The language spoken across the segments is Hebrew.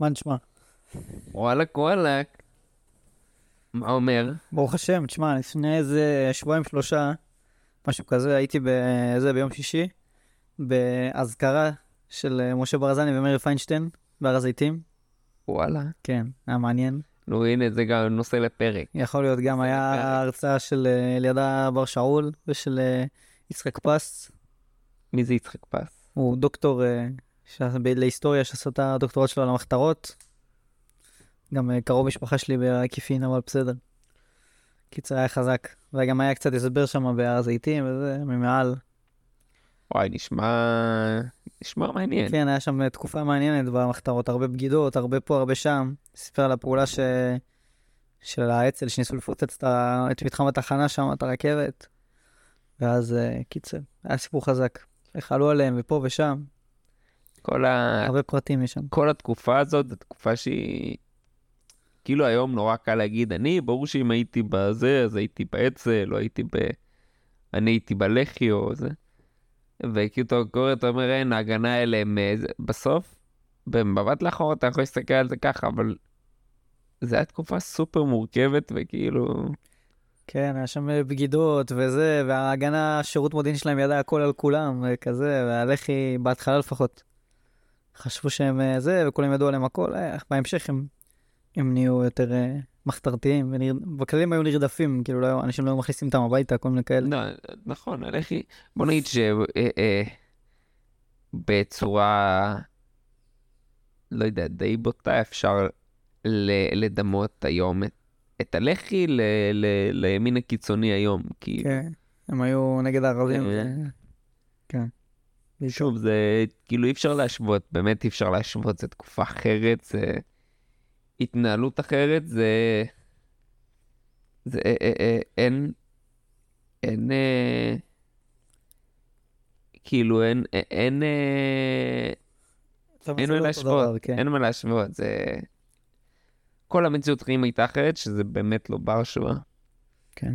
מה נשמע? וואלכ וואלכ. מה אומר? ברוך השם, תשמע, לפני איזה שבועיים שלושה, משהו כזה, הייתי בזה ביום שישי, באזכרה של משה ברזני ומרי פיינשטיין, בהר הזיתים. וואלה. כן, היה מעניין. נו הנה זה גם נושא לפרק. יכול להיות גם, היה. הרצאה של אה, אלידע בר שאול ושל אה, יצחק פס. מי זה יצחק פס? הוא דוקטור אה, להיסטוריה שעשה את הדוקטורט שלו על המחתרות. גם אה, קרוב משפחה שלי בעקיפין, אבל בסדר. קיצר, היה חזק. וגם היה קצת הסבר שם בהר הזיתים וזה, ממעל. וואי נשמע... נשמע מעניין. כן, היה שם תקופה מעניינת במחתרות, הרבה בגידות, הרבה פה, הרבה שם. סיפר על הפעולה ש... של האצ"ל, שניסו לפוצץ את, ה... את מתחם התחנה שם, את הרכבת. ואז, אה, קיצר, היה סיפור חזק. איך עלו עליהם, ופה ושם, כל, ה... הרבה פרטים יש שם. כל התקופה הזאת זו תקופה שהיא... כאילו היום נורא קל להגיד, אני, ברור שאם הייתי בזה, אז הייתי באצ"ל, או הייתי ב... אני הייתי בלח"י או זה. וכאילו אתה קורא, אתה אומר, אין, ההגנה האלה הם... אה, בסוף, במבט לאחור אתה יכול להסתכל על זה ככה, אבל... זו הייתה תקופה סופר מורכבת, וכאילו... כן, היה שם בגידות וזה, וההגנה, שירות מודיעין שלהם ידע הכל על כולם, וכזה, והלח"י, בהתחלה לפחות, חשבו שהם אה, זה, וכולם ידעו עליהם הכל, אה, בהמשך הם, הם נהיו יותר אה, מחתרתיים, ובכללי הם היו נרדפים, כאילו לא, אנשים לא היו מכניסים אותם הביתה, כל מיני כאלה. לא, נכון, הלח"י... בוא נגיד ש... אה, אה, בצורה... לא יודע, די בוטה אפשר ל- לדמות היום את, את הלח"י ל- ל- לימין הקיצוני היום. כי כן, הם היו נגד הערבים. כן. שוב, זה כאילו אי אפשר להשוות, באמת אי אפשר להשוות, זו תקופה אחרת, זה התנהלות אחרת, זה... זה אה, אה, אה, אין... אין... אה, כאילו אין... אה, אין... אה, אין זה מה להשוות, דבר, כן. אין מה להשוות, זה... כל המציאות חיים הייתה אחרת, שזה באמת לא בר השוואה. כן.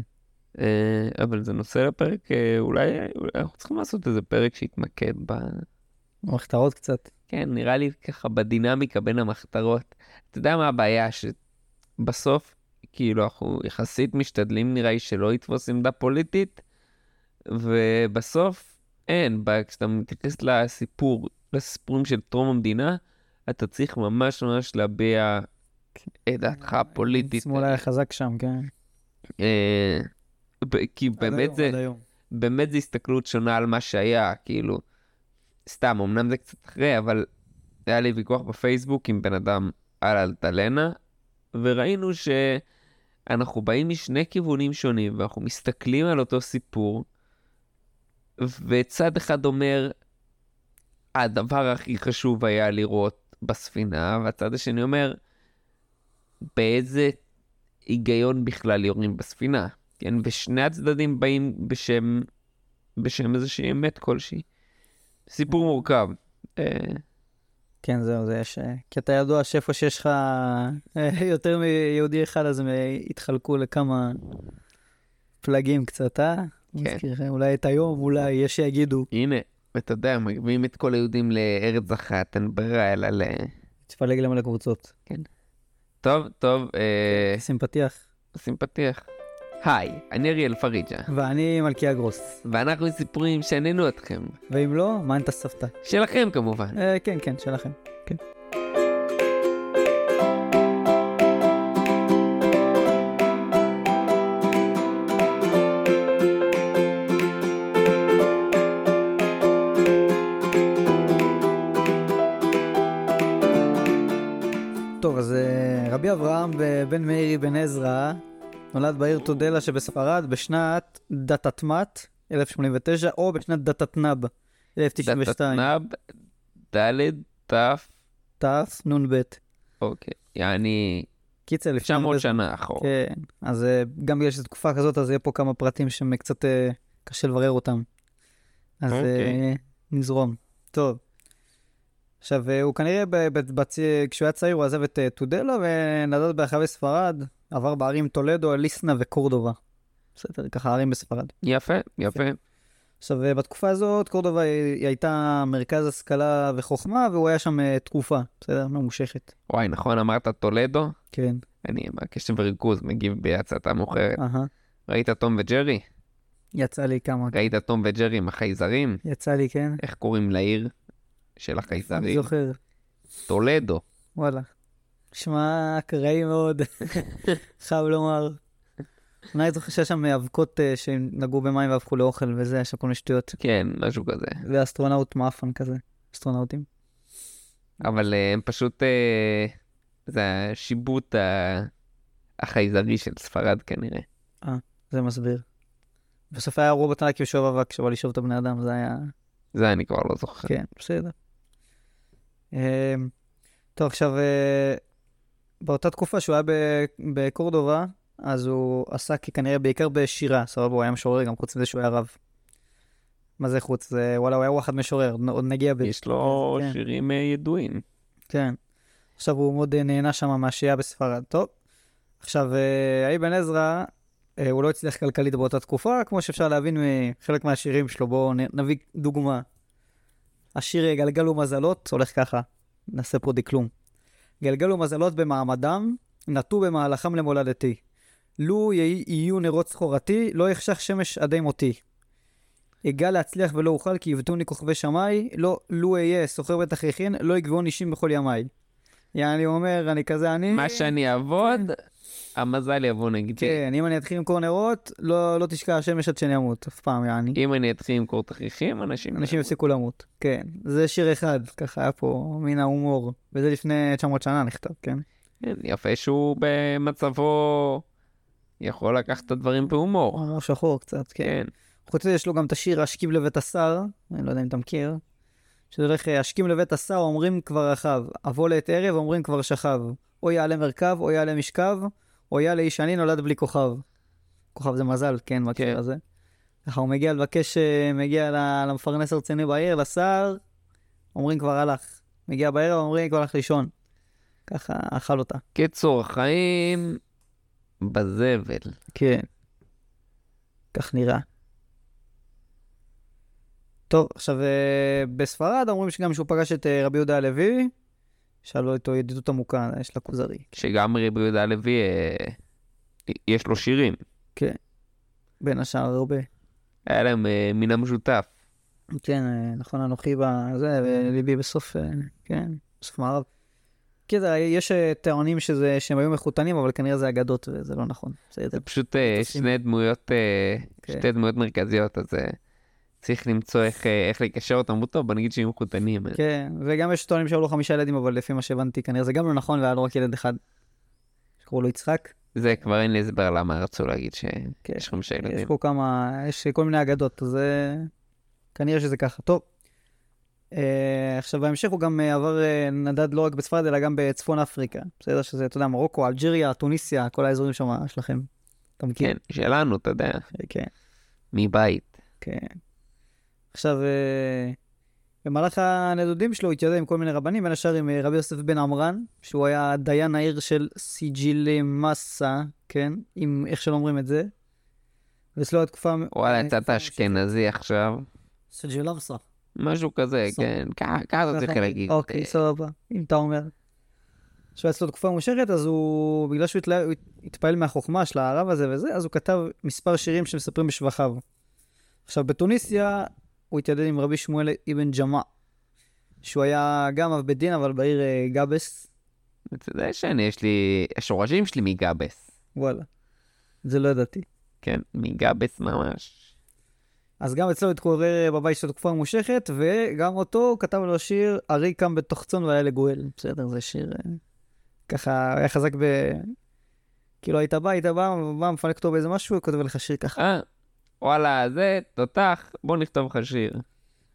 אה, אבל זה נושא לפרק, אה, אולי אולי אנחנו צריכים לעשות איזה פרק שיתמקד ב... מחתרות קצת. כן, נראה לי ככה בדינמיקה בין המחתרות. אתה יודע מה הבעיה? שבסוף, כאילו, אנחנו יחסית משתדלים, נראה לי, שלא יתפוס עמדה פוליטית, ובסוף, אין, כשאתה מתייחס לסיפור, לסיפורים של טרום המדינה, אתה צריך ממש ממש להביע את דעתך הפוליטית. שמאל היה חזק שם, כן. כי באמת היום, זה... עד היום. באמת זו הסתכלות שונה על מה שהיה, כאילו, סתם, אמנם זה קצת אחרי, אבל היה לי ויכוח בפייסבוק עם בן אדם על אלטלנה, וראינו שאנחנו באים משני כיוונים שונים, ואנחנו מסתכלים על אותו סיפור, וצד אחד אומר, הדבר הכי חשוב היה לראות בספינה, והצד השני אומר, באיזה היגיון בכלל יורים בספינה? כן, ושני הצדדים באים בשם, בשם איזושהי אמת כלשהי. סיפור מורכב. אה, כן, זהו, זה יש... כי אתה ידוע שאיפה שיש לך אה, יותר מיהודי אחד, אז הם אה, יתחלקו לכמה פלגים קצת, אה? כן. מזכיר אולי את היום, אולי יש שיגידו, הנה, אתה יודע, מביאים את כל היהודים לארץ אחת, אין ברירה אלא ל... תפלג להם לקבוצות. טוב, טוב, אה, שים פתיח. שים פתיח. היי, אני אריאל פריג'ה, ואני מלכיה גרוס. ואנחנו סיפורים שעניינו אתכם. ואם לא, מה את הסבתא? שלכם כמובן. אה, כן, כן, שלכם. נולד בעיר תודלה שבספרד בשנת דתתמת 1089 או בשנת דתתנב 1092. דתתנב, ד', ת', תנ"ב. אוקיי. יעני קיצר, לפני 900 הרבה שנה אחורה. כן, אז אה, גם בגלל שזו תקופה כזאת, אז יהיה פה כמה פרטים שקצת אה, קשה לברר אותם. אז אוקיי. אה, נזרום. טוב. עכשיו, אה, הוא כנראה, ב- ב- בצ- כשהוא היה צעיר, הוא עזב את אה, טודלה ונדד ברחבי ספרד, עבר בערים טולדו, ליסנה וקורדובה. בסדר, ככה ערים בספרד. יפה, יפה. עכשיו, אה, בתקופה הזאת, קורדובה היא הייתה מרכז השכלה וחוכמה, והוא היה שם תקופה, בסדר? ממושכת. וואי, נכון אמרת טולדו? כן. אני בקשב וריכוז מגיב בהצתה מאוחרת. אהה. ראית תום וג'רי? יצא לי כמה. ראית תום וג'רי עם החייזרים? יצא לי, כן. איך קוראים לעיר של אני החייזרים? זוכר. טולדו. וואלה. שמע, אקראי מאוד, חייב לומר. אני זוכר שיש שם אבקות אה, שנגעו במים והפכו לאוכל וזה, יש שם כל מיני שטויות. כן, משהו כזה. ואסטרונאוט מאפן כזה. אסטרונאוטים. אבל אה, הם פשוט... אה, זה השיבוט החייזרי של ספרד כנראה. זה מסביר. בסוף היה רובוט ענק יושב אבק שבא לשאוב את הבני אדם, זה היה... זה אני כבר לא זוכר. כן, בסדר. אמ, טוב, עכשיו, אה, באותה תקופה שהוא היה ב- בקורדובה, אז הוא עסק כנראה בעיקר בשירה, סבבה, הוא היה משורר גם חוץ מזה שהוא היה רב. מה זה חוץ? זה, וואלה, הוא היה וואחד משורר, עוד נגיע בזה. יש לו כן. שירים אה, ידועים. כן. עכשיו הוא מאוד אה, נהנה שם מהשהייה בספרד. טוב, עכשיו, האבן עזרא, הוא לא הצליח כלכלית באותה תקופה, כמו שאפשר להבין מחלק מהשירים שלו. בואו נביא דוגמה. השיר אה, גלגלו מזלות הולך ככה, נעשה פה דקלום. גלגלו מזלות במעמדם, נטו במהלכם למולדתי. לו יהי- יהיו נרות סחורתי, לא יחשך שמש עדי מותי. אגע להצליח ולא אוכל, כי יבטוני כוכבי שמאי, לא, לו אהיה סוחר בתכריכין, לא יגבעון אישים בכל ימיי. יעני אומר, אני כזה אני... מה שאני אעבוד, המזל יבוא נגדי. כן, אם אני אתחיל למכור נרות, לא, לא תשקע השמש עד שאני אמות, אף פעם, יעני. אם אני אתחיל למכור תכריכים, אנשים... אנשים יפסיקו למות. כן, זה שיר אחד, ככה היה פה מן ההומור. וזה לפני 900 שנה נכתב, כן? כן, יפה שהוא במצבו יכול לקחת את הדברים בהומור. הומור שחור קצת, כן. כן. חוץ מזה יש לו גם את השיר השכים לבית השר, אני לא יודע אם אתה מכיר. שזה הולך, השכים לבית השר אומרים כבר רכב, אבוא לעת ערב אומרים כבר שכב. או יעלה מרכב, או יעלה משכב, או יעלה איש עני נולד בלי כוכב. כוכב זה מזל, כן, בהקשר כן. הזה. ככה הוא מגיע לבקש, אה, מגיע למפרנס הרציני בעיר, לשר, אומרים כבר הלך. מגיע בערב, אומרים כבר הלך לישון. ככה אכל אותה. קיצור, חיים בזבל. כן. כך נראה. טוב, עכשיו, אה, בספרד אומרים שגם שהוא פגש את אה, רבי יהודה הלוי, שאל לו איתו ידידות עמוקה, יש לה כוזרי. שגם רבי יהודה הלוי, אה, יש לו שירים. בין השאר הרבה. היה להם אה, מן המשותף. כן, אה, נכון, אנוכי בזה, וליבי בסוף, כן, בסוף מערב. כן, זה- יש טוענים שזה, שהם היו מחותנים, אבל כנראה זה אגדות, וזה לא נכון. בסדר. זה פשוט. שני דמויות, כן. שתי דמויות מרכזיות, אז צריך למצוא איך, אה, איך לקשר אותם. טוב, בוא נגיד שהם מחותנים. כן, וגם יש טוענים שהיו לו חמישה ילדים, אבל לפי מה שהבנתי, כנראה זה גם לא נכון, והיה לו רק ילד אחד. שקראו לו יצחק. זה כבר אין לי הסבר למה רצו להגיד כן. שיש חמישה יש ילדים. פה כמה, יש כל מיני אגדות, אז אה, כנראה שזה ככה. טוב. אה, עכשיו בהמשך הוא גם אה, עבר, אה, נדד לא רק בספרד, אלא גם בצפון אפריקה. בסדר שזה, אתה יודע, מרוקו, אלג'יריה, טוניסיה, כל האזורים שם שלכם. אתה מכיר? כן, שלנו, אתה יודע, כן. מבית. כן. עכשיו, אה, במהלך הנדודים שלו הוא התיידד עם כל מיני רבנים, בין השאר עם אה, רבי יוסף בן עמרן, שהוא היה דיין העיר של סיג'ילמסה, כן? עם איך שלא אומרים את זה. ואצלו התקופה... וואלה, אה, יצאת אשכנזי עכשיו. סיג'ילמסה. משהו כזה. כן, ככה אתה צריך להגיד. אוקיי, אה, סבבה, אם אתה אומר. שהוא היה אצלו תקופה ממושכת, אז הוא, בגלל שהוא התלה- הוא התפעל מהחוכמה של הרב הזה וזה, אז הוא כתב מספר שירים שמספרים בשבחיו. עכשיו, בתוניסיה הוא התיידד עם רבי שמואל אבן ג'מע, שהוא היה גם אב בית דין, אבל בעיר אה, גבס. אתה יודע שאני, יש לי, השורשים שלי מגבס. וואלה. זה לא ידעתי. כן, מגבס ממש. אז גם אצלו התגורר בבית שלו תקופה ממושכת, וגם אותו כתב לו שיר, ארי קם בתוך צאן והיה לגואל. בסדר, זה שיר אה, ככה, היה חזק ב... כאילו היית בא, היית בא, בא, מפנק אותו באיזה משהו, כותב לך שיר ככה. וואלה, זה תותח, בוא נכתוב לך שיר.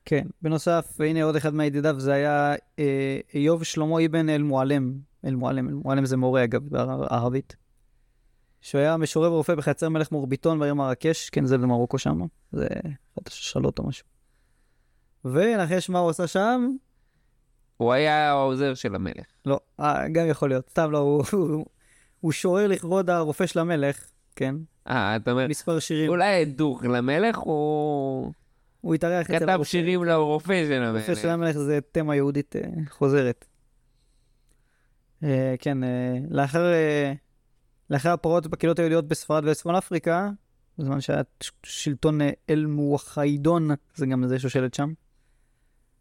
כן. בנוסף, הנה עוד אחד מהידידיו, זה היה אה, איוב שלמה אבן אל-מועלם. אל-מועלם, אל-מועלם זה מורה אגב, בערבית. שהוא היה משורר ורופא בחצר מלך מורביטון בעיר מרקש, כן, זה במרוקו שם, זה אחת השושלות או משהו. ונחש מה הוא עשה שם? הוא היה העוזר של המלך. לא, אה, גם יכול להיות, סתם לא, הוא, הוא, הוא שורר לכבוד הרופא של המלך, כן, אה, אתה אומר, מספר שירים. אולי דוך למלך הוא... הוא התארח אצל כתב. שירים לרופא של הרופא של המלך. המלך זה תמה יהודית אה, חוזרת. אה, כן, אה, לאחר, לאחר הפרעות בקהילות היהודיות בספרד וצפון אפריקה, בזמן שהיה שלטון אל-מוחיידון, זה גם זה שושלת שם.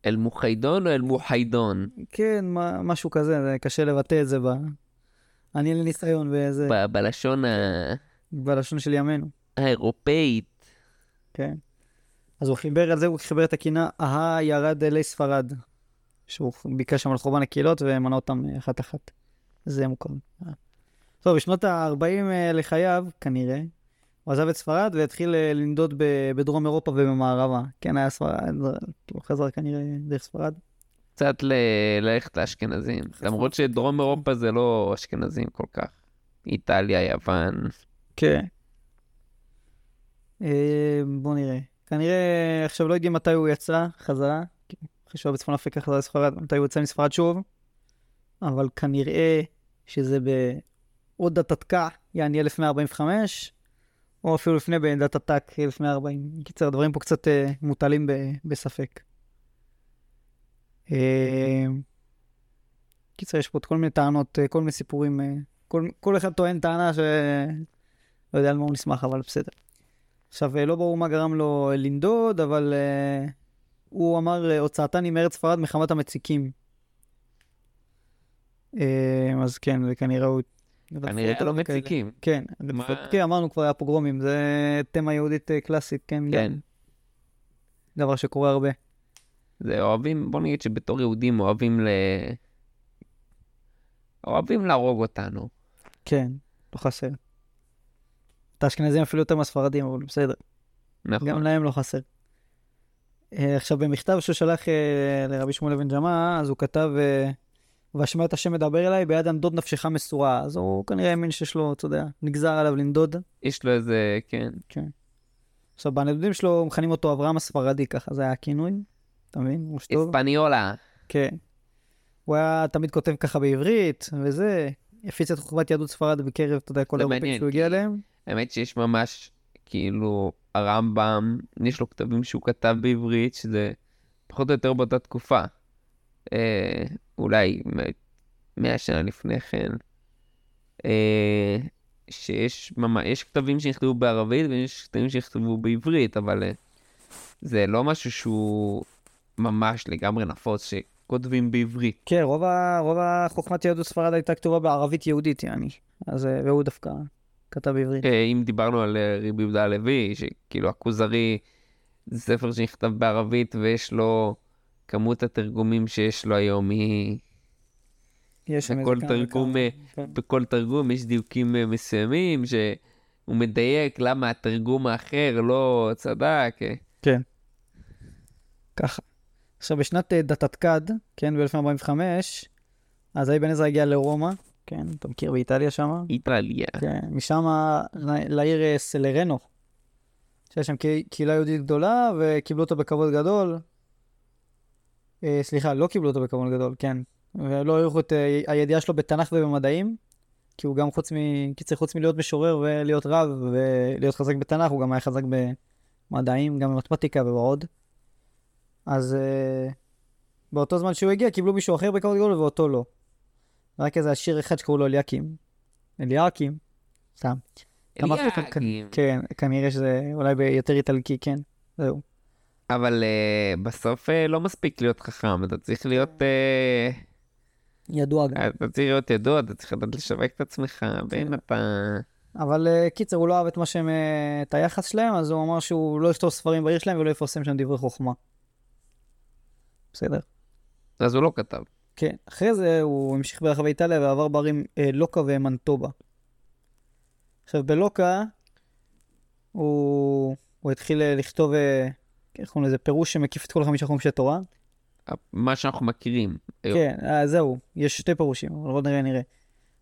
אל מוחיידון או אל מוחיידון? כן, מה, משהו כזה, זה קשה לבטא את זה ב... אני אין לי ניסיון באיזה... ב- בלשון ה- בלשון של ימינו, האירופאית. כן. אז הוא חיבר על זה, הוא חיבר את הקינה "אהה ירד אלי ספרד", שהוא ביקש שם על חורבן הקהילות ומנה אותם אה, אחת-אחת. זה מוכר. אה. טוב, בשנות ה-40 לחייו, כנראה, הוא עזב את ספרד והתחיל אה, לנדוד בדרום אירופה ובמערבה. כן, היה ספרד, הוא חזר כנראה דרך ספרד. קצת ללכת לאשכנזים. למרות שדרום אירופה זה לא אשכנזים כל כך. איטליה, יוון. כן. אה, בוא נראה. כנראה, עכשיו לא יודעים מתי הוא יצא חזרה, אחרי שהוא בצפון אפריקה חזר לספרד, מתי הוא יצא מספרד שוב, אבל כנראה שזה בעוד דתתקה, יעני 1145, או אפילו לפני בדתתק 1140. בקיצר, הדברים פה קצת אה, מוטלים בספק. אה, קיצר, יש פה כל מיני טענות, כל מיני סיפורים, כל, כל אחד טוען טענה ש... לא יודע על מה הוא נסמך, אבל בסדר. עכשיו, אה, לא ברור מה גרם לו לנדוד, אבל uh, הוא אמר, אה, הוצאתני מארץ ספרד מחמת המציקים. Uh, אז כן, וכנראה הוא... כנראה לא מציקים. כן, מה? כן, אמרנו כבר היה פוגרומים, זה תמה יהודית אה, קלאסית, כן? כן. דבר שקורה הרבה. זה אוהבים, בוא נגיד שבתור יהודים אוהבים ל... אוהבים להרוג אותנו. כן, לא חסר. את האשכנזים אפילו יותר מהספרדים, אבל בסדר. נכון. גם להם לא חסר. אה, עכשיו, במכתב שהוא שלח אה, לרבי שמואל אבן ג'מאע, אז הוא כתב, אה, והשמע את השם מדבר אליי, ביד הנדוד נפשך מסורה. אז הוא כנראה האמין שיש לו, אתה יודע, נגזר עליו לנדוד. יש לו איזה, כן. עכשיו, בנדודים שלו מכנים אותו אברהם הספרדי, ככה זה היה הכינוי. אתה מבין? הוא שטוב. אספניולה. כן. הוא היה תמיד כותב ככה בעברית, וזה, הפיץ את חוכמת יהדות ספרד בקרב, אתה יודע, כל האירופאים מעניין, שהוא הגיע אליהם. האמת שיש ממש, כאילו, הרמב"ם, יש לו כתבים שהוא כתב בעברית, שזה פחות או יותר באותה תקופה. אה, אולי מאה שנה לפני כן. אה, שיש ממש, יש כתבים שנכתבו בערבית ויש כתבים שנכתבו בעברית, אבל אה, זה לא משהו שהוא ממש לגמרי נפוץ, שכותבים בעברית. כן, רוב, ה, רוב החוכמת יהדות ספרד הייתה כתובה בערבית יהודית, יעני. אז, אה, והוא דווקא כתב בעברית. אה, אם דיברנו על אה, רבי יהודה הלוי, שכאילו הכוזרי זה ספר שנכתב בערבית ויש לו כמות התרגומים שיש לו היום היא... יש כמה תרגום, וכמה. אה, כן. בכל תרגום יש דיוקים מסוימים שהוא מדייק למה התרגום האחר לא צדק. כן. ככה. עכשיו, בשנת דתתקד, כן, ב-1045, אז אבן עזרא הגיע לרומא, כן, אתה מכיר באיטליה שמה? איטליה. כן, משם לעיר אה, סלרנו, שיש שם קה- קהילה יהודית גדולה, וקיבלו אותו בכבוד גדול. אה, סליחה, לא קיבלו אותו בכבוד גדול, כן. ולא העריכו את אה, הידיעה שלו בתנ"ך ובמדעים, כי הוא גם חוץ מ... קיצר, חוץ מלהיות משורר ולהיות רב ולהיות חזק בתנ"ך, הוא גם היה חזק במדעים, גם במתמטיקה ובעוד. אז אה, באותו זמן שהוא הגיע, קיבלו מישהו אחר בכבוד גדול ואותו לא. רק איזה עשיר אחד שקראו לו אליקים. אליאקים. סתם. אליאקים. כן, כנראה שזה אולי ביותר איטלקי, כן. זהו. אבל אה, בסוף אה, לא מספיק להיות חכם, אתה צריך להיות... אה, ידוע גם. אתה צריך להיות ידוע, אתה צריך לדעת לשווק את עצמך, ואם אתה... אבל אה, קיצר, הוא לא אהב את מה שהם, אה, את היחס שלהם, אז הוא אמר שהוא לא יכתוב ספרים בעיר שלהם ולא יפרסם שם דברי חוכמה. בסדר. אז הוא לא כתב. כן. אחרי זה הוא המשיך ברחבי איטליה ועבר בערים אה, לוקה ומנטובה. עכשיו, בלוקה הוא, הוא התחיל אה, לכתוב, אה, איך קוראים לזה, פירוש שמקיף את כל חמישה חומשי תורה. מה שאנחנו מכירים. היום. כן, אה, זהו, יש שתי פירושים, אבל עוד נראה נראה.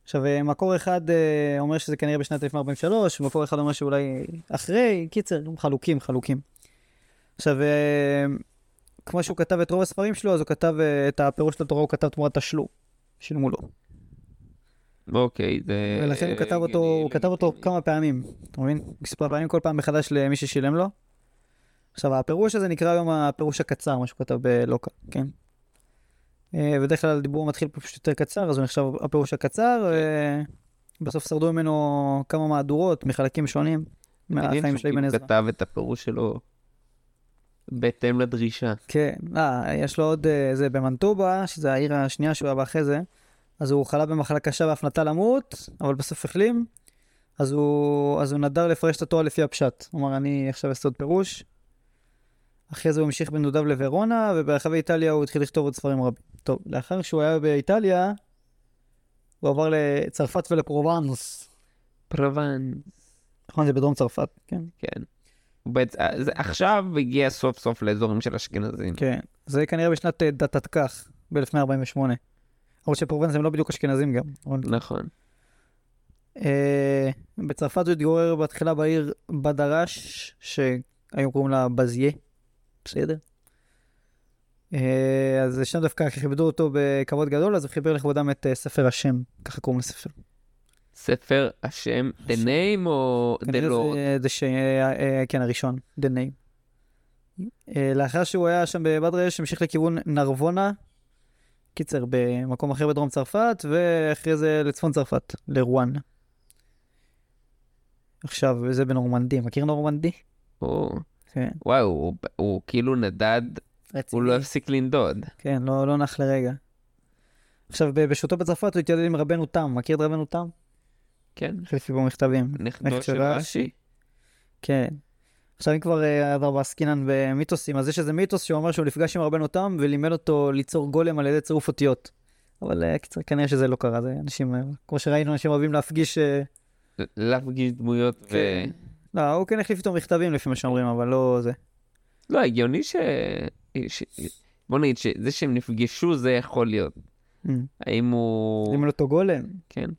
עכשיו, אה, מקור אחד אה, אומר שזה כנראה בשנת 1043, ומקור אחד אומר שאולי אחרי, קיצר, חלוקים, חלוקים. עכשיו, אה, כמו שהוא כתב את רוב הספרים שלו, אז הוא כתב אה, את הפירוש של התורה, הוא כתב תמורת תשלום. שילמו לו. אוקיי, זה... ולכן הוא כתב אותו, הוא כתב אותו כמה פעמים, אתה מבין? מספר פעמים, כל פעם מחדש למי ששילם לו. עכשיו, הפירוש הזה נקרא היום הפירוש הקצר, מה שהוא כתב בלוקה, כן? אה, בדרך כלל הדיבור מתחיל פשוט יותר קצר, אז הוא נחשב הפירוש הקצר, בסוף שרדו ממנו כמה מהדורות מחלקים שונים מהחיים של אבן עזרא. כתב את הפירוש שלו בהתאם לדרישה. כן, אה, יש לו עוד, אה, זה במנטובה, שזה העיר השנייה שהוא היה בה אחרי זה, אז הוא חלה במחלה קשה ואף נטה למות, אבל בסוף החלים, אז הוא, אז הוא נדר לפרש את התורה לפי הפשט. הוא אמר, אני עכשיו אעשה עוד פירוש. אחרי זה הוא המשיך בנדודיו לוורונה, וברחבי איטליה הוא התחיל לכתוב עוד ספרים רבים. טוב, לאחר שהוא היה באיטליה, הוא עבר לצרפת ולפרובנס. פרובנס. נכון, זה בדרום צרפת, כן. כן. זה עכשיו הגיע סוף סוף לאזורים של אשכנזים. כן, זה כנראה בשנת אה, דתתכ"ח, ב-1148. למרות שפרובנס הם לא בדיוק אשכנזים גם. נכון. אה, בצרפת הוא התגורר בתחילה בעיר בדרש, שהיום קוראים לה בזיה, בסדר? אה, אז שם דווקא כיבדו אותו בכבוד גדול, אז הוא חיבר לכבודם את אה, ספר השם, ככה קוראים לספר. ספר השם, The Name או The Lord? ש... אה, כן, הראשון, The Name. לאחר שהוא היה שם בבדרש, המשיך לכיוון נרבונה, קיצר, במקום אחר בדרום צרפת, ואחרי זה לצפון צרפת, לרואן. עכשיו, זה בנורמנדי, מכיר נורמנדי? או, כן. וואו, הוא, הוא כאילו נדד רציני. הוא לא הפסיק לנדוד. כן, לא, לא נח לרגע. עכשיו, בשעותו בצרפת הוא התיידד עם רבנו תם. מכיר את רבנו תם? כן. חלפי בו מכתבים. נכדו של רש"י? כן. עכשיו אם כבר עבר אה, בעסקינן במיתוסים, אז יש איזה מיתוס שהוא אומר שהוא נפגש עם רבנו תם ולימד אותו ליצור גולם על ידי צירוף אותיות. אבל אה, קיצר, כנראה שזה לא קרה, זה אנשים, אה, כמו שראינו, אנשים אוהבים להפגיש... להפגיש דמויות ו... כן. לא, הוא כן החליף איתו מכתבים לפי מה שאומרים, אבל לא זה. לא, הגיוני ש... ש... בוא נגיד שזה שהם נפגשו זה יכול להיות. Mm. האם הוא... אם אותו גולם. כן.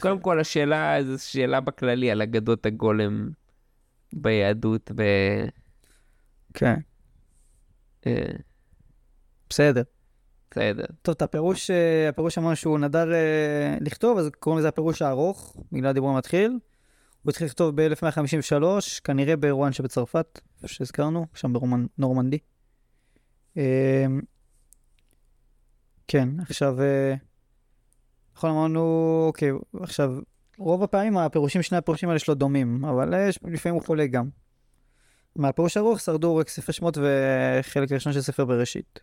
קודם כל השאלה, זו שאלה בכללי על אגדות הגולם ביהדות. ב... כן. אה. בסדר. בסדר. טוב, את הפירוש, אה, הפירוש אמרנו שהוא נדר אה, לכתוב, אז קוראים לזה הפירוש הארוך, בגלל הדיבור המתחיל. הוא התחיל לכתוב ב-1153, כנראה ברואן שבצרפת, איפה שהזכרנו, שם בנורמנדי. כן, עכשיו, נכון אמרנו, אוקיי, עכשיו, רוב הפעמים הפירושים, שני הפירושים האלה שלו דומים, אבל יש, לפעמים הוא חולק גם. מהפירוש ארוך שרדו רק ספר שמות וחלק ראשון של ספר בראשית.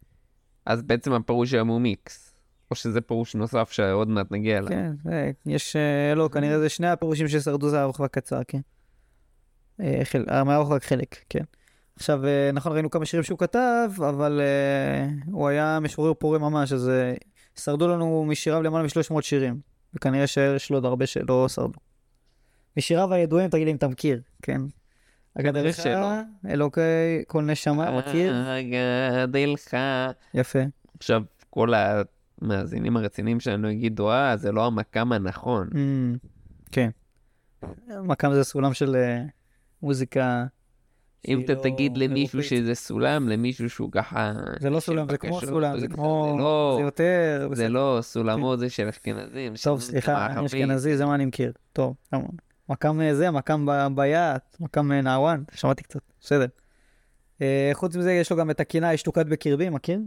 אז בעצם הפירוש היום הוא מיקס. או שזה פירוש נוסף שעוד מעט נגיע אליו. כן, זה, יש, אה, לא, כנראה זה שני הפירושים ששרדו זה הארוך והקצר, כן. אה, מהארוך רק חלק, כן. עכשיו, אה, נכון, ראינו כמה שירים שהוא כתב, אבל הוא היה משורר פורה ממש, אז שרדו לנו משיריו למעלה מ-300 שירים, וכנראה שיש לו עוד הרבה שלא שרדו. משיריו הידועים, תגיד לי אם אתה מכיר, כן. אגדלך, אלוקי כל נשמה, מכיר? אגדלך. יפה. עכשיו, כל המאזינים הרציניים שלנו יגידו, אה, זה לא המקם הנכון. Mm, כן. מקם זה סולם של מוזיקה. אם אתה לא תגיד למישהו שזה סולם, למישהו שהוא ככה... זה לא סולם, זה כמו סולם, זה כמו... לא- זה יותר... זה לא סולמות, זה של אשכנזים. טוב, סליחה, אני אשכנזי, זה מה אני מכיר. טוב, מקם אה, זה, מקם ביעט, מקם אה, נעוואן, שמעתי קצת, בסדר. אה, חוץ מזה, יש לו גם את הקינה אשתוקד בקרבי, מכיר?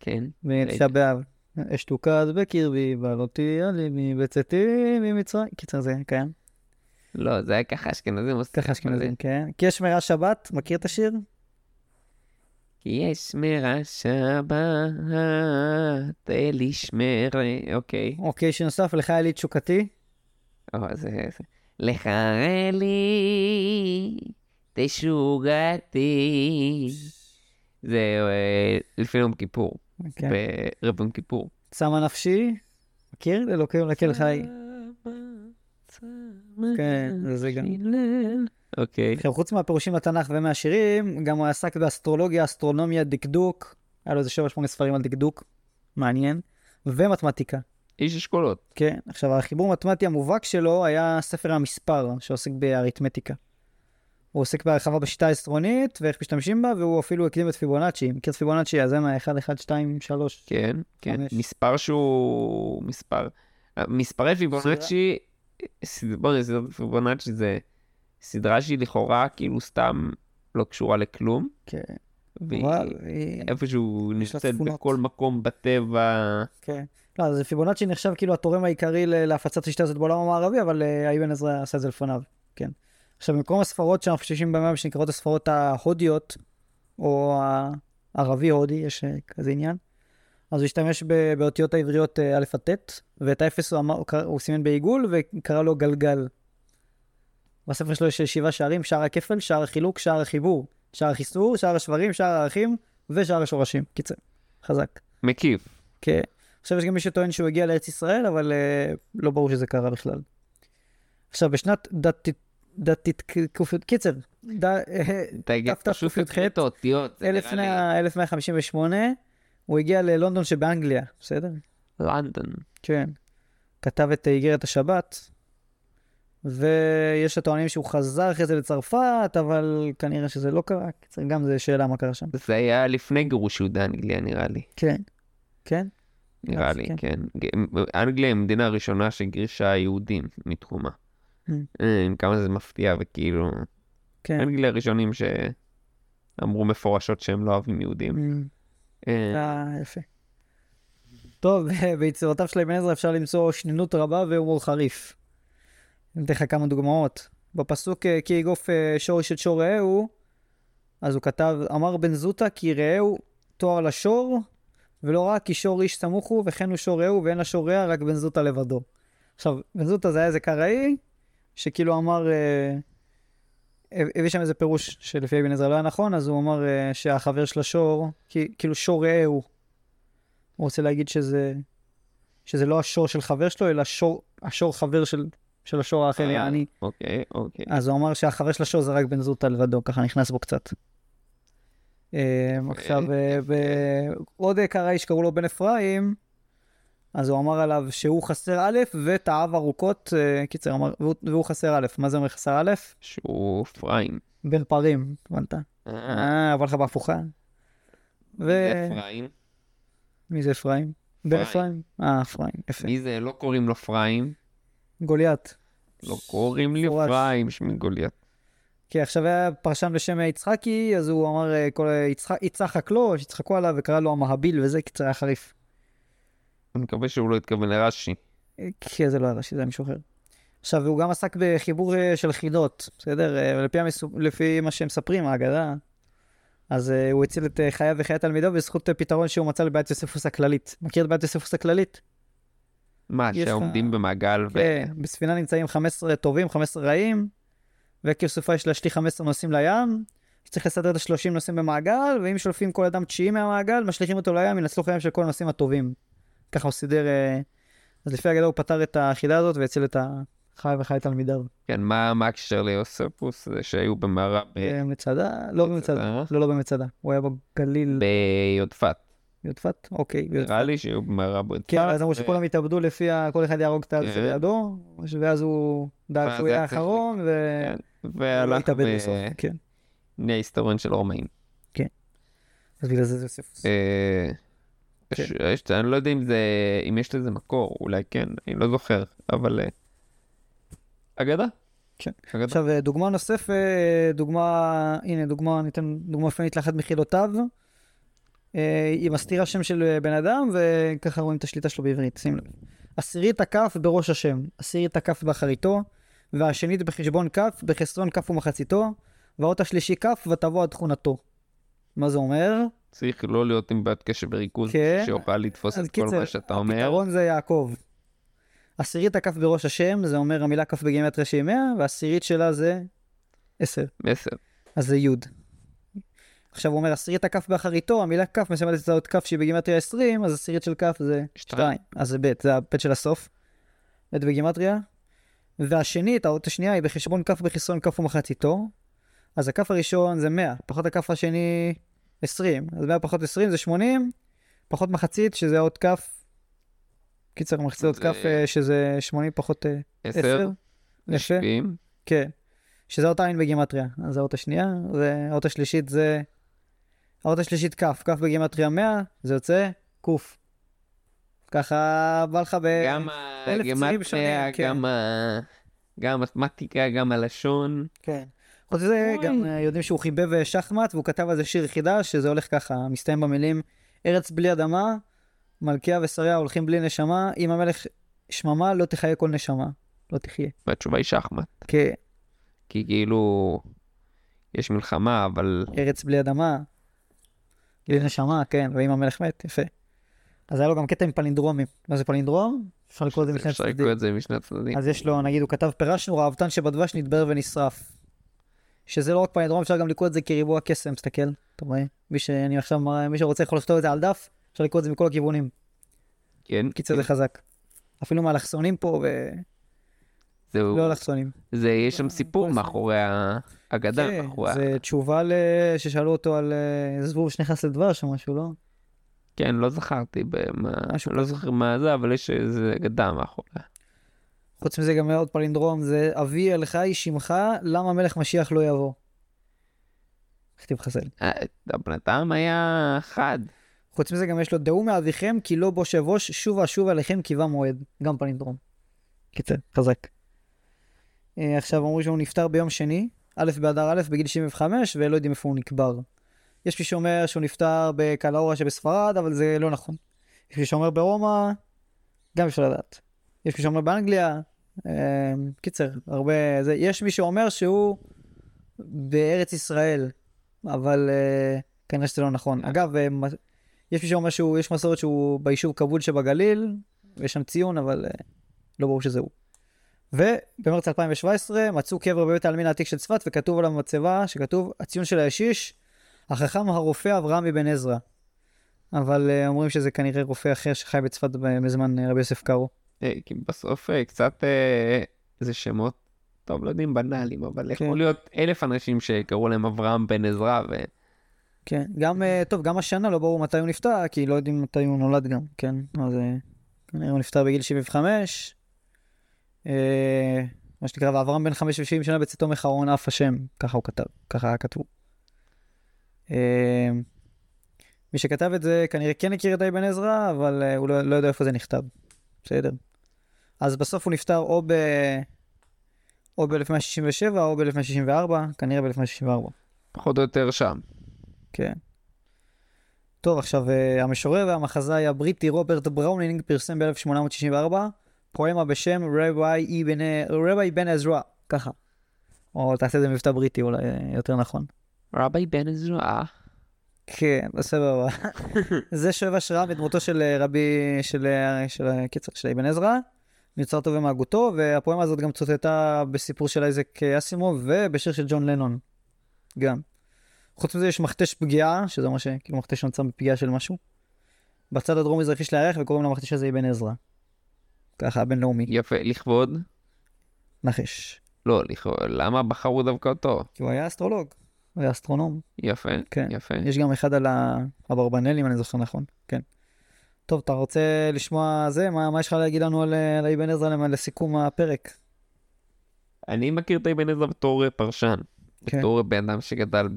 כן. בתשעה באב. אשתוקד בקרבי, בעלותי עלימי, בצאתי ממצרים. קיצר, זה קיים. לא, זה היה ככה אשכנזים עושים. ככה אשכנזים, כן. כי יש שמירה שבת, מכיר את השיר? כי יש שמירה שבת, אלי שמרה, אוקיי. אוקיי, שנוסף, לך אלי תשוקתי. או, זה... לך אלי תשוגתי. זה אה, לפני יום כיפור. כן. בערב יום כיפור. שמה נפשי, מכיר? אלוקים לקל חי. כן, זה גם. אוקיי. עכשיו, חוץ מהפירושים לתנ"ך ומהשירים, גם הוא עסק באסטרולוגיה, אסטרונומיה, דקדוק. היה לו איזה 7-8 ספרים על דקדוק, מעניין. ומתמטיקה. איש אשכולות. כן, עכשיו החיבור המתמטי המובהק שלו היה ספר המספר, שעוסק באריתמטיקה. הוא עוסק בהרחבה בשיטה העשרונית ואיך משתמשים בה, והוא אפילו הקדים את פיבונאצ'י. מכיר את פיבונאצ'י? אז זה מה 1, 1, 2, 3. כן, כן. מספר שהוא מספר. מספרי פיבונאצ'י בוא נעשה פיבונאצ'י זה סדרה שהיא לכאורה כאילו סתם לא קשורה לכלום, כן. והיא. איפשהו נמצאת. בכל מקום בטבע. כן. לא, אז פיבונאצ'י נחשב כאילו התורם העיקרי להפצת השיטה הזאת בעולם המערבי, אבל אה, אבן עזרא עשה את זה לפניו, כן. עכשיו, במקום הספרות שאנחנו חוששים בהן, שנקראות הספרות ההודיות, או הערבי-הודי, יש אה, כזה עניין, אז הוא השתמש באותיות העבריות אה, א' עד ט', ואת האפס הוא, אמר, הוא, סימן בעיגול וקרא לו גלגל. בספר שלו יש שבעה שערים, שער הכפל, שער החילוק, שער החיבור, שער החיסור, שער השברים, שער הערכים ושער השורשים. קיצר, חזק. מקיף. כן. עכשיו יש גם מי שטוען שהוא הגיע לארץ ישראל, אבל uh, לא ברור שזה קרה בכלל. עכשיו, בשנת דתית, דתית, קופיות, קיצר, אה, ת"ת פשוט ק"ח, תקריא את האותיות. זה נראה לי 1100 1158, הוא הגיע ללונדון שבאנגליה, בסדר? לונדון. כן. כתב את איגרת השבת, ויש הטוענים שהוא חזר אחרי זה לצרפת, אבל כנראה שזה לא קרה. גם זה שאלה מה קרה שם. זה היה לפני גירוש יהודה אנגליה נראה לי. כן. כן? נראה לי, כן. כן. אנגליה היא המדינה הראשונה שגירשה יהודים מתחומה. Mm. אה, כמה זה מפתיע וכאילו... כן. אנגליה הראשונים שאמרו מפורשות שהם לא אוהבים יהודים. אה, אה, יפה. טוב, ביצירותיו של אבן עזרא אפשר למצוא שנינות רבה והומור חריף. אני אתן לך כמה דוגמאות. בפסוק אה, כי יגוף אה, שורש את שור רעהו, אז הוא כתב, אמר בן זוטה כי רעהו תואר לשור, ולא רק כי שור איש סמוך הוא, וכן הוא שור רעהו, ואין לשור רע, רק בן זוטה לבדו. עכשיו, בן זוטה זה היה איזה קראי, שכאילו אמר, הביא שם איזה פירוש שלפי אבן עזרא לא היה נכון, אז הוא אמר אה, שהחבר של השור, כי, כאילו שור רעהו. הוא רוצה להגיד שזה, שזה לא השור של חבר שלו, אלא שור, השור חבר של, של השור האחר, אה, יעני. אוקיי, אוקיי. אז הוא אמר שהחבר של השור זה רק בן זוטה לבדו, ככה נכנס בו קצת. אה, עכשיו, אה, ב- עוד קראי שקראו לו בן אפרים, אז הוא אמר עליו שהוא חסר א' ותאב ארוכות, אה, קיצר, אמר, והוא, והוא חסר א', מה זה אומר חסר א'? שהוא פריים. בן פרים, הבנת? אה, אה, עבר לך בהפוכה. ו... אפרים. מי זה אפרים? בן אפרים. אפרים? אה, אפרים, יפה. מי זה? לא קוראים לו פריים. גוליית. לא קוראים לי. פריים שמי גוליית. כי עכשיו היה פרשן בשם יצחקי, אז הוא אמר, אה, כל יצחק, יצחק לו, שיצחקו עליו, וקרא לו המהביל, וזה קיצר היה חריף. אני מקווה שהוא לא התכוון לרש"י. אה, כי זה לא היה ראשי, זה היה מישהו אחר. עכשיו, הוא גם עסק בחיבור אה, של חידות, בסדר? אה, לפי, המסו... לפי מה שהם מספרים, האגדה, אז אה, הוא הציל את אה, חייו וחיי תלמידו בזכות פתרון שהוא מצא לבעיית יוספוס הכללית. מכיר את בעיית יוספוס הכללית? מה, יש לך- שעומדים במעגל ו... כן, בספינה נמצאים 15 טובים, 15 רעים, וכי סופה יש להשליך 15 נוסעים לים, צריך לסדר את ה-30 נוסעים במעגל, ואם שולפים כל אדם תשיעי מהמעגל, משליכים אותו לים, ינצלו חיים של כל הנוסעים הטובים. ככה הוא סידר, אה, אז לפי האגדה הוא פתר את החידה הזאת והציל את החי וחי תלמידיו. כן, מה הקשר ליוספוס? זה שהיו במערה ב- במצדה? לא במצדה. לא, לא במצדה. הוא היה בגליל, ביודפת. יודפת? אוקיי. נראה לי שהיו במערה ביודפת. כן, אז אמרו שכולם התאבדו לפי. כל אחד יהרוג את הזה כן. לידו, ואז הוא דאג שהוא יהיה האחרון. כן, והלך התאבד בסוף. כן. ונהיה היסטוריון של רומאים. אז בגלל זה זה יוספוס. אה, כן. יש- יש- אני לא יודע אם זה, אם יש לזה מקור, אולי כן, אני לא זוכר, אבל... אה, אגדה? כן. אגדה. עכשיו, אה, דוגמה נוספת, אה, דוגמה, הנה, דוגמה, ניתן דוגמה אופיינית לאחת מחילותיו. היא מסתירה שם של בן אדם, וככה רואים את השליטה שלו בעברית, שים לב. עשירית הכף בראש השם, עשירית הכף באחריתו, והשנית בחשבון כף, בחסרון כף ומחציתו, והאות השלישי כף ותבוא עד תכונתו. מה זה אומר? צריך לא להיות עם בעיית קשב וריכוז, כן. שיוכל לתפוס את כל קיצר, מה שאתה אומר. הפתרון זה יעקב. עשירית הכף בראש השם, זה אומר המילה כף בגימטריה שהיא 100, והעשירית שלה זה 10. מסר. אז זה י'. עכשיו הוא אומר עשירית הכף באחריתו, המילה כף מסמלת את האות כף שהיא בגימטריה 20, אז עשירית של כף זה שתיים. 2. אז זה ב', זה הב' של הסוף. ב' בגימטריה. והשנית, האות השנייה היא בחשבון כף בחסרון כף ומחציתו. אז הכף הראשון זה 100, פחות הכף השני 20. אז 100 פחות 20 זה 80, פחות מחצית שזה אות כף. קיצר, מחצית זה- כף אה, שזה 80 פחות אה, 10. עשר, יפה. שבעים, כן. שזה אות עין בגימטריה. אז האות השנייה, והאות השלישית זה... האות השלישית כף, כף בגימטריה 100, זה יוצא קוף. ככה בא לך ב... גם הגימטריה, כן. גם ה- גם המתמטיקה, גם הלשון. כן. חוץ מזה. גם אה, יודעים שהוא חיבב אה, שחמט, והוא כתב על זה שיר חידה, שזה הולך ככה, מסתיים במילים, ארץ בלי אדמה, מלכיה ושריה הולכים בלי נשמה, אם המלך שממה, לא תחיה כל נשמה. לא תחיה. והתשובה היא שחמט. כן, כי כאילו, יש מלחמה, אבל ארץ בלי אדמה, בלי נשמה, כן, ואם המלך מת, יפה. אז היה לו גם קטע עם פלינדרומים. מה זה פלינדרום? אפשר לקרוא את זה משני אפשר הצדדים. לקרוא את זה משני הצדדים. אז יש לו, נגיד, הוא כתב, פירשנו ראוותן שבדבש נתבהר ונשרף. שזה לא רק פלינדרום, אפשר גם לקרוא את זה כריבוע קסם, תסתכל, אתה רואה? מי שאני עכשיו, מראה- מי שרוצה יכול לכתוב את זה על דף, אפשר לקרוא את זה מכל הכיוונים. כן, קיצר זה חזק. אפילו מהאלכסונים פה, ולא זהו. אלכסונים. זה, יש שם סיפור מאחורי האגדה, כן. זה תשובה. ששאלו אותו על אה, זבוב שנכנס לדבש או משהו, לא? כן, לא זכרתי במה, לא. זוכר מה זה, אבל יש איזה אגדה מאחורי. חוץ מזה גם עוד פלינדרום, זה אבי אל חי שמך, למה מלך משיח לא יבוא? איך תמחסל? אה, הבנתם היה חד. חוץ מזה גם יש לו דעו מאביכם כי לא בוש אבוש שובה שובה עליכם קיבה מועד. גם פלינדרום. קיצר, חזק. אה, עכשיו אמרו שהוא נפטר ביום שני, א' באדר א' בגיל 75 ולא יודעים איפה הוא נקבר. יש מי שאומר שהוא נפטר בקלאורה שבספרד, אבל זה לא נכון. יש מי שאומר ברומא, גם אפשר לדעת. יש מי שאומר באנגליה, קיצר, הרבה... זה, יש מי שאומר שהוא בארץ ישראל, אבל אה, כנראה שזה לא נכון. אגב, אה, יש מי שאומר שהוא, יש מסורת שהוא ביישוב כבול שבגליל, ויש שם ציון, אבל אה, לא ברור שזה הוא. ובמרץ 2017 מצאו קבר בבית העלמין העתיק של צפת, וכתוב על המצבה, שכתוב, הציון של הישיש, החכם הרופא אברהם אבן עזרא. אבל אה, אומרים שזה כנראה רופא אחר שחי בצפת בזמן אה, רבי יוסף קארו. אה, כי בסוף אה, קצת אה, זה שמות, טוב, לא יודעים בנאליים, אבל כן. יכול להיות אלף אנשים שקראו להם אברהם בן עזרא, ו... כן, גם, טוב, גם השנה לא ברור מתי הוא נפטר, כי לא יודעים מתי הוא נולד גם, כן? אז אה, כנראה הוא נפטר בגיל 75. אה, מה שנקרא, ואברהם בן 5 ו-70 שנה בצאתו מחרון אף השם, ככה הוא כתב, ככה היה כתוב. אה, מי שכתב את זה כנראה כן הכיר את אבן עזרא, אבל הוא לא, לא יודע איפה זה נכתב. בסדר. אז בסוף הוא נפטר או ב... או ב-1167 או ב-1164, כנראה ב-1164. פחות או יותר שם. כן. טוב, עכשיו, אה, המשורר והמחזאי הבריטי רוברט בראונינג פרסם ב-1864 פואמה בשם רבי בן עזרא, ככה. או תעשה את זה במבטא בריטי אולי אה, יותר נכון. רבי בן עזרא. כן, בסדר. זה שואב השראה מדמותו של אה, רבי, של, של, אה, קיצר, של אבן עזרא, נוצר טוב ומהגותו, והפואמה הזאת גם צוטטה בסיפור של אייזק אסימוב ובשיר של ג'ון לנון. גם. חוץ מזה יש מכתש פגיעה, שזה אומר שכאילו מכתש שנוצר בפגיעה של משהו. בצד הדרום-מזרחי של הירח, וקוראים למכתש הזה אבן עזרא. ככה, הבינלאומי. יפה, לכבוד? נחש. לא, לכבוד, למה בחרו דווקא אותו? כי הוא היה אסטרולוג. הוא היה אסטרונום. יפה, כן. יפה. יש גם אחד על ה- אברבנאל, אם אני זוכר נכון. טוב, אתה רוצה לשמוע זה? מה, מה יש לך להגיד לנו על, אה, על אבן עזרא לסיכום הפרק? אני מכיר את אבן עזרא בתור אה, פרשן. כן. בתור בן אדם שגדל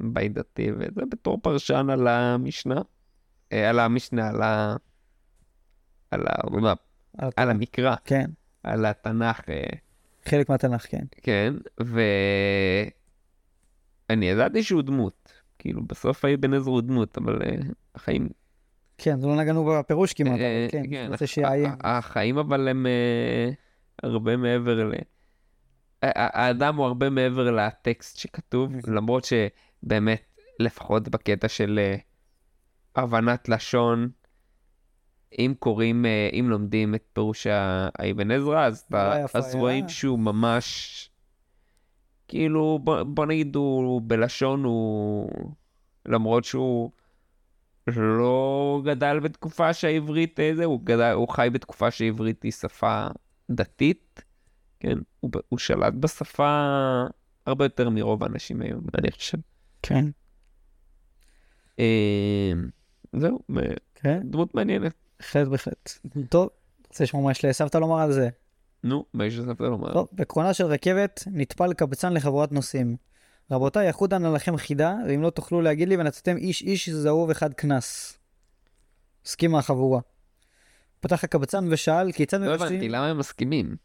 בבית דתי, וזה בתור פרשן על המשנה. אה, על המשנה, על ה... על ה... על- על המקרא, כן, על התנ"ך. חלק מהתנ"ך, כן. כן, ואני ידעתי שהוא דמות. כאילו, בסוף האבן עזרא הוא דמות, אבל החיים... כן, זה לא נגענו בפירוש כמעט, אה, אבל כן, כן, אני רוצה הח- שיעיין. ה- החיים אבל הם אה, הרבה מעבר ל... האדם הוא הרבה מעבר לטקסט שכתוב, Mhm. למרות שבאמת, לפחות בקטע של אה, הבנת לשון, אם קוראים, אה, אם לומדים את פירוש האבן עזרא, אז, רואים. שהוא ממש, כאילו, בוא, בוא נגיד, הוא בלשון הוא, למרות שהוא לא גדל בתקופה שהעברית אה, זה, הוא, גדל, הוא חי בתקופה שהעברית היא שפה דתית, כן? הוא, הוא שלט בשפה הרבה יותר מרוב האנשים היום, אני חושב. כן, אה, זהו, אה, כן, דמות מעניינת. בהחלט, בהחלט. טוב, רוצה לשמוע מה יש לסבתא לומר על זה? נו, מה יש לסבתא לומר? טוב, בקרונה של רכבת נטפל קבצן לחבורת נוסעים. רבותיי, יחודן עליכם חידה, ואם לא תוכלו להגיד לי ונתתם איש איש זהוב אחד קנס. הסכימה החבורה. פתח הקבצן ושאל כיצד לא מבשלים... הבנתי, למה הם מסכימים?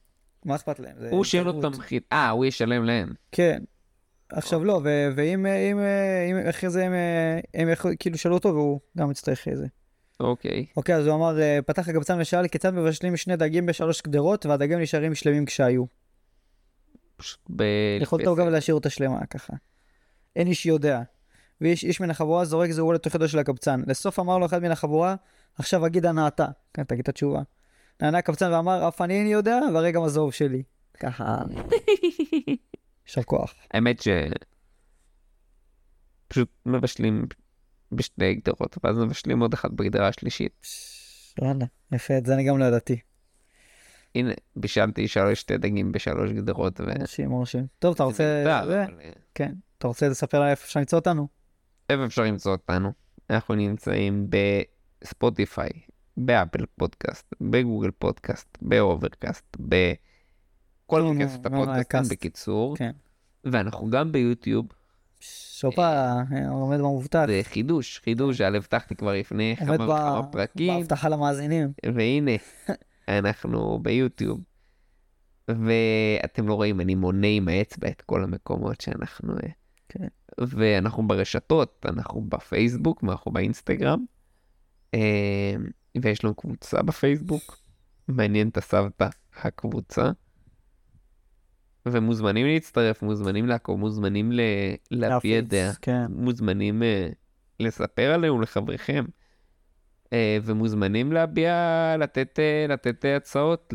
מה אכפת להם? הוא שואל התערבות. אותם חיד... אה, הוא ישלם להם. כן. עכשיו לא, ואם, אם, אם, אחרי זה הם, יכול- כאילו שאלו אותו והוא גם יצטרך איזה. אוקיי. אוקיי, אז הוא אמר, אה, פתח הקבצן ושאל כיצד מבשלים שני דגים בשלוש גדרות והדגים נשארים שלמים כשהיו. פשוט ב... יכולת גם להשאיר אותה שלמה ככה. אין איש יודע. ואיש איש מן החבורה זורק זהור לתוכו של הקבצן. לסוף אמר לו אחד מן החבורה, עכשיו אגיד הנעתה. כן, תגיד את התשובה. נענה הקבצן ואמר, אף אני איני יודע, והרגע מזוב שלי. ככה. יישר כוח. האמת ש... פשוט מבשלים בשתי גדרות, ואז מבשלים עוד אחת בגדרה השלישית. וואלה, יפה, את זה אני גם לא ידעתי. הנה, בישלתי שלוש שתי דגים בשלוש גדרות, ו... מרשים, מרשים. טוב, אתה רוצה... מיותר, זה? אבל, כן. אתה רוצה לספר לה איפה אפשר למצוא אותנו? איפה אפשר למצוא אותנו? אנחנו נמצאים בספוטיפיי, באפל פודקאסט, בגוגל פודקאסט, באוברקאסט, בכל נו, כסף נו, הפודקאסטים. בקיצור, כן. ואנחנו גם ביוטיוב, שופה, אה, עומד במובטח. זה חידוש, חידוש שעליו הבטחתי כבר לפני עומד כמה וכמה פרקים, בהבטחה למאזינים. והנה, אנחנו ביוטיוב. ואתם לא רואים, אני מונה עם האצבע את כל המקומות שאנחנו... אה, כן. ואנחנו ברשתות, אנחנו בפייסבוק, ואנחנו באינסטגרם. אה, ויש לנו קבוצה בפייסבוק, מעניין את הסבתא, הקבוצה. ומוזמנים להצטרף, מוזמנים לעקוב, מוזמנים ל- להפיץ, דעה. כן. מוזמנים אה, לספר עלינו לחבריכם, ומוזמנים להביע, לתת, אה, לתת אה, הצעות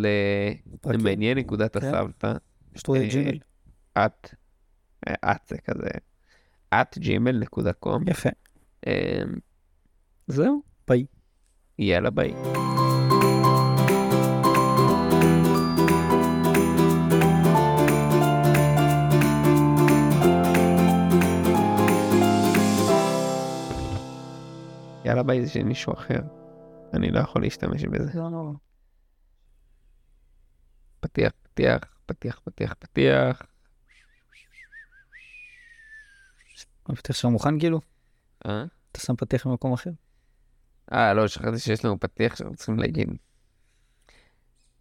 פרקים. למעניין נקודת כן. הסבתא, שטרודל אה, ג'ימל. את, אה, את זה כזה, את gmail.com, יפה. אה, זהו, ביי. יאללה ביי. יאללה ביי זה של מישהו אחר. אני לא יכול להשתמש בזה. לא נורא. פתיח, פתיח, פתיח, פתיח, פתיח. המפתח שלך מוכן כאילו? אה? אתה שם פתיח במקום אחר? אה, לא, שכחתי שיש לנו פתיח שאנחנו צריכים להגיד.